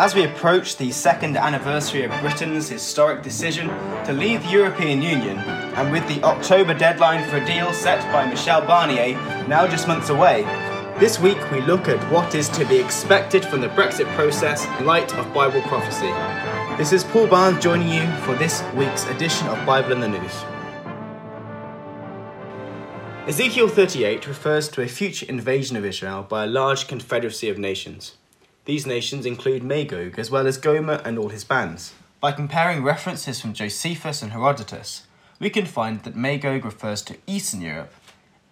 As we approach the second anniversary of Britain's historic decision to leave the European Union, and with the October deadline for a deal set by Michel Barnier now just months away, this week we look at what is to be expected from the Brexit process in light of Bible prophecy. This is Paul Barnes joining you for this week's edition of Bible in the News. Ezekiel 38 refers to a future invasion of Israel by a large confederacy of nations. These nations include Magog, as well as Gomer and all his bands. By comparing references from Josephus and Herodotus, we can find that Magog refers to Eastern Europe,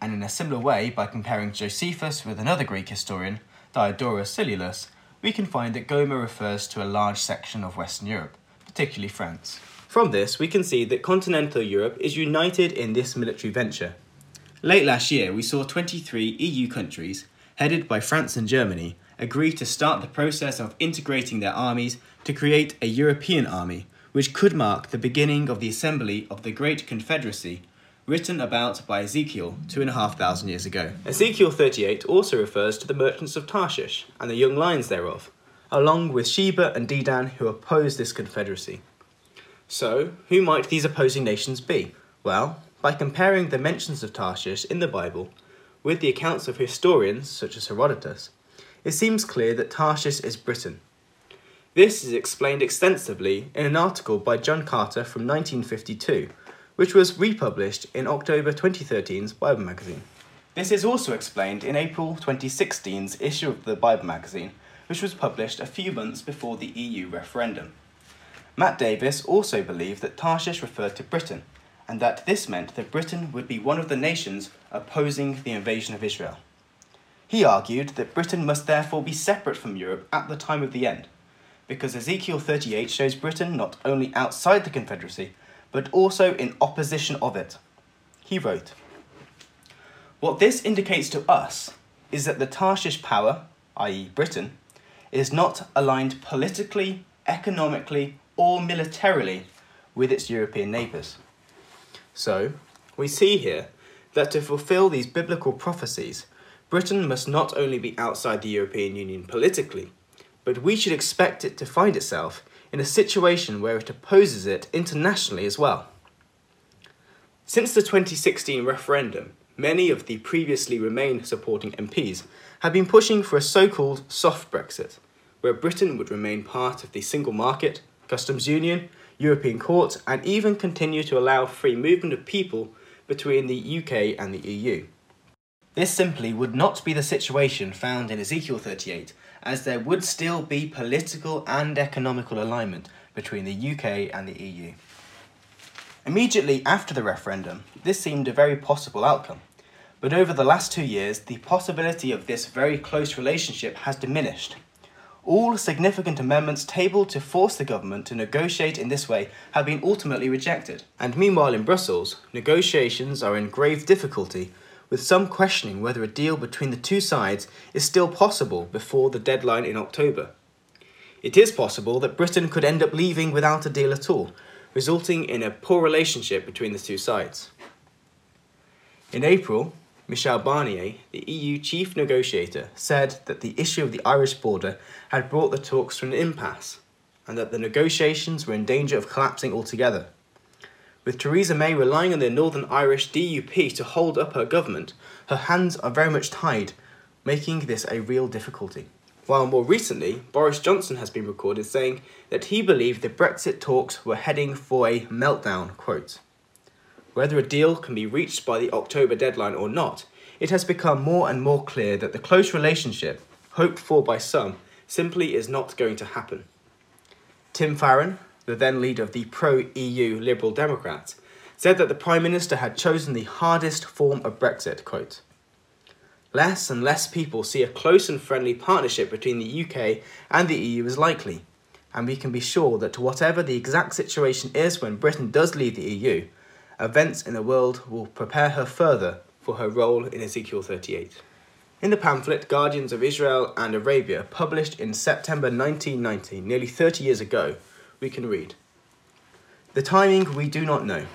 and in a similar way, by comparing Josephus with another Greek historian, Diodorus Siculus, we can find that Gomer refers to a large section of Western Europe, particularly France. From this, we can see that continental Europe is united in this military venture. Late last year, we saw 23 EU countries, headed by France and Germany, agreed to start the process of integrating their armies to create a European army, which could mark the beginning of the assembly of the Great Confederacy, written about by Ezekiel two and a half thousand years ago. Ezekiel 38 also refers to the merchants of Tarshish and the young lions thereof, along with Sheba and Dedan who opposed this confederacy. So, who might these opposing nations be? Well, by comparing the mentions of Tarshish in the Bible with the accounts of historians such as Herodotus, it seems clear that Tarshish is Britain. This is explained extensively in an article by John Carter from 1952, which was republished in October 2013's Bible magazine. This is also explained in April 2016's issue of the Bible magazine, which was published a few months before the EU referendum. Matt Davis also believed that Tarshish referred to Britain, and that this meant that Britain would be one of the nations opposing the invasion of Israel. He argued that Britain must therefore be separate from Europe at the time of the end, because Ezekiel 38 shows Britain not only outside the Confederacy, but also in opposition of it. He wrote, What this indicates to us is that the Tarshish power, i.e., Britain, is not aligned politically, economically, or militarily with its European neighbours. So, we see here that to fulfill these biblical prophecies, Britain must not only be outside the European Union politically, but we should expect it to find itself in a situation where it opposes it internationally as well. Since the 2016 referendum, many of the previously Remain supporting MPs have been pushing for a so called soft Brexit, where Britain would remain part of the single market, customs union, European court, and even continue to allow free movement of people between the UK and the EU. This simply would not be the situation found in Ezekiel 38, as there would still be political and economical alignment between the UK and the EU. Immediately after the referendum, this seemed a very possible outcome. But over the last two years, the possibility of this very close relationship has diminished. All significant amendments tabled to force the government to negotiate in this way have been ultimately rejected. And meanwhile, in Brussels, negotiations are in grave difficulty with some questioning whether a deal between the two sides is still possible before the deadline in October. It is possible that Britain could end up leaving without a deal at all, resulting in a poor relationship between the two sides. In April, Michel Barnier, the EU chief negotiator, said that the issue of the Irish border had brought the talks to an impasse and that the negotiations were in danger of collapsing altogether. With Theresa May relying on the Northern Irish DUP to hold up her government, her hands are very much tied, making this a real difficulty. While more recently, Boris Johnson has been recorded saying that he believed the Brexit talks were heading for a meltdown. Quote. Whether a deal can be reached by the October deadline or not, it has become more and more clear that the close relationship, hoped for by some, simply is not going to happen. Tim Farron, the then leader of the pro EU Liberal Democrats, said that the Prime Minister had chosen the hardest form of Brexit. Quote, Less and less people see a close and friendly partnership between the UK and the EU as likely, and we can be sure that whatever the exact situation is when Britain does leave the EU, events in the world will prepare her further for her role in Ezekiel 38. In the pamphlet Guardians of Israel and Arabia, published in September 1990, nearly 30 years ago, we can read. The timing we do not know,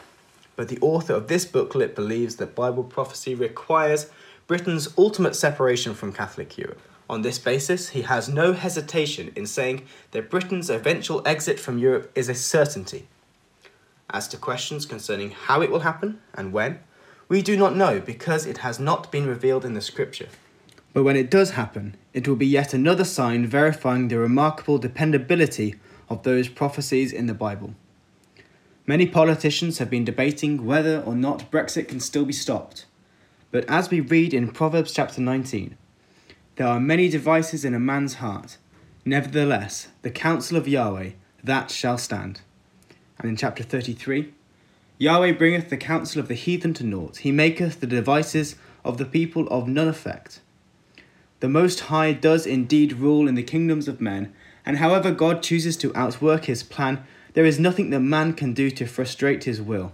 but the author of this booklet believes that Bible prophecy requires Britain's ultimate separation from Catholic Europe. On this basis, he has no hesitation in saying that Britain's eventual exit from Europe is a certainty. As to questions concerning how it will happen and when, we do not know because it has not been revealed in the scripture. But when it does happen, it will be yet another sign verifying the remarkable dependability of those prophecies in the Bible. Many politicians have been debating whether or not Brexit can still be stopped. But as we read in Proverbs chapter 19, there are many devices in a man's heart. Nevertheless, the counsel of Yahweh, that shall stand. And in chapter 33, Yahweh bringeth the counsel of the heathen to naught, he maketh the devices of the people of none effect. The Most High does indeed rule in the kingdoms of men, and however God chooses to outwork his plan, there is nothing that man can do to frustrate his will.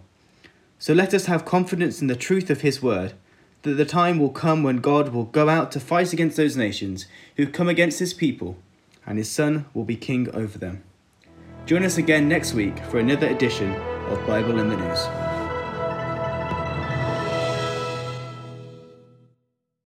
So let us have confidence in the truth of his word that the time will come when God will go out to fight against those nations who come against his people, and his Son will be king over them. Join us again next week for another edition of Bible in the News.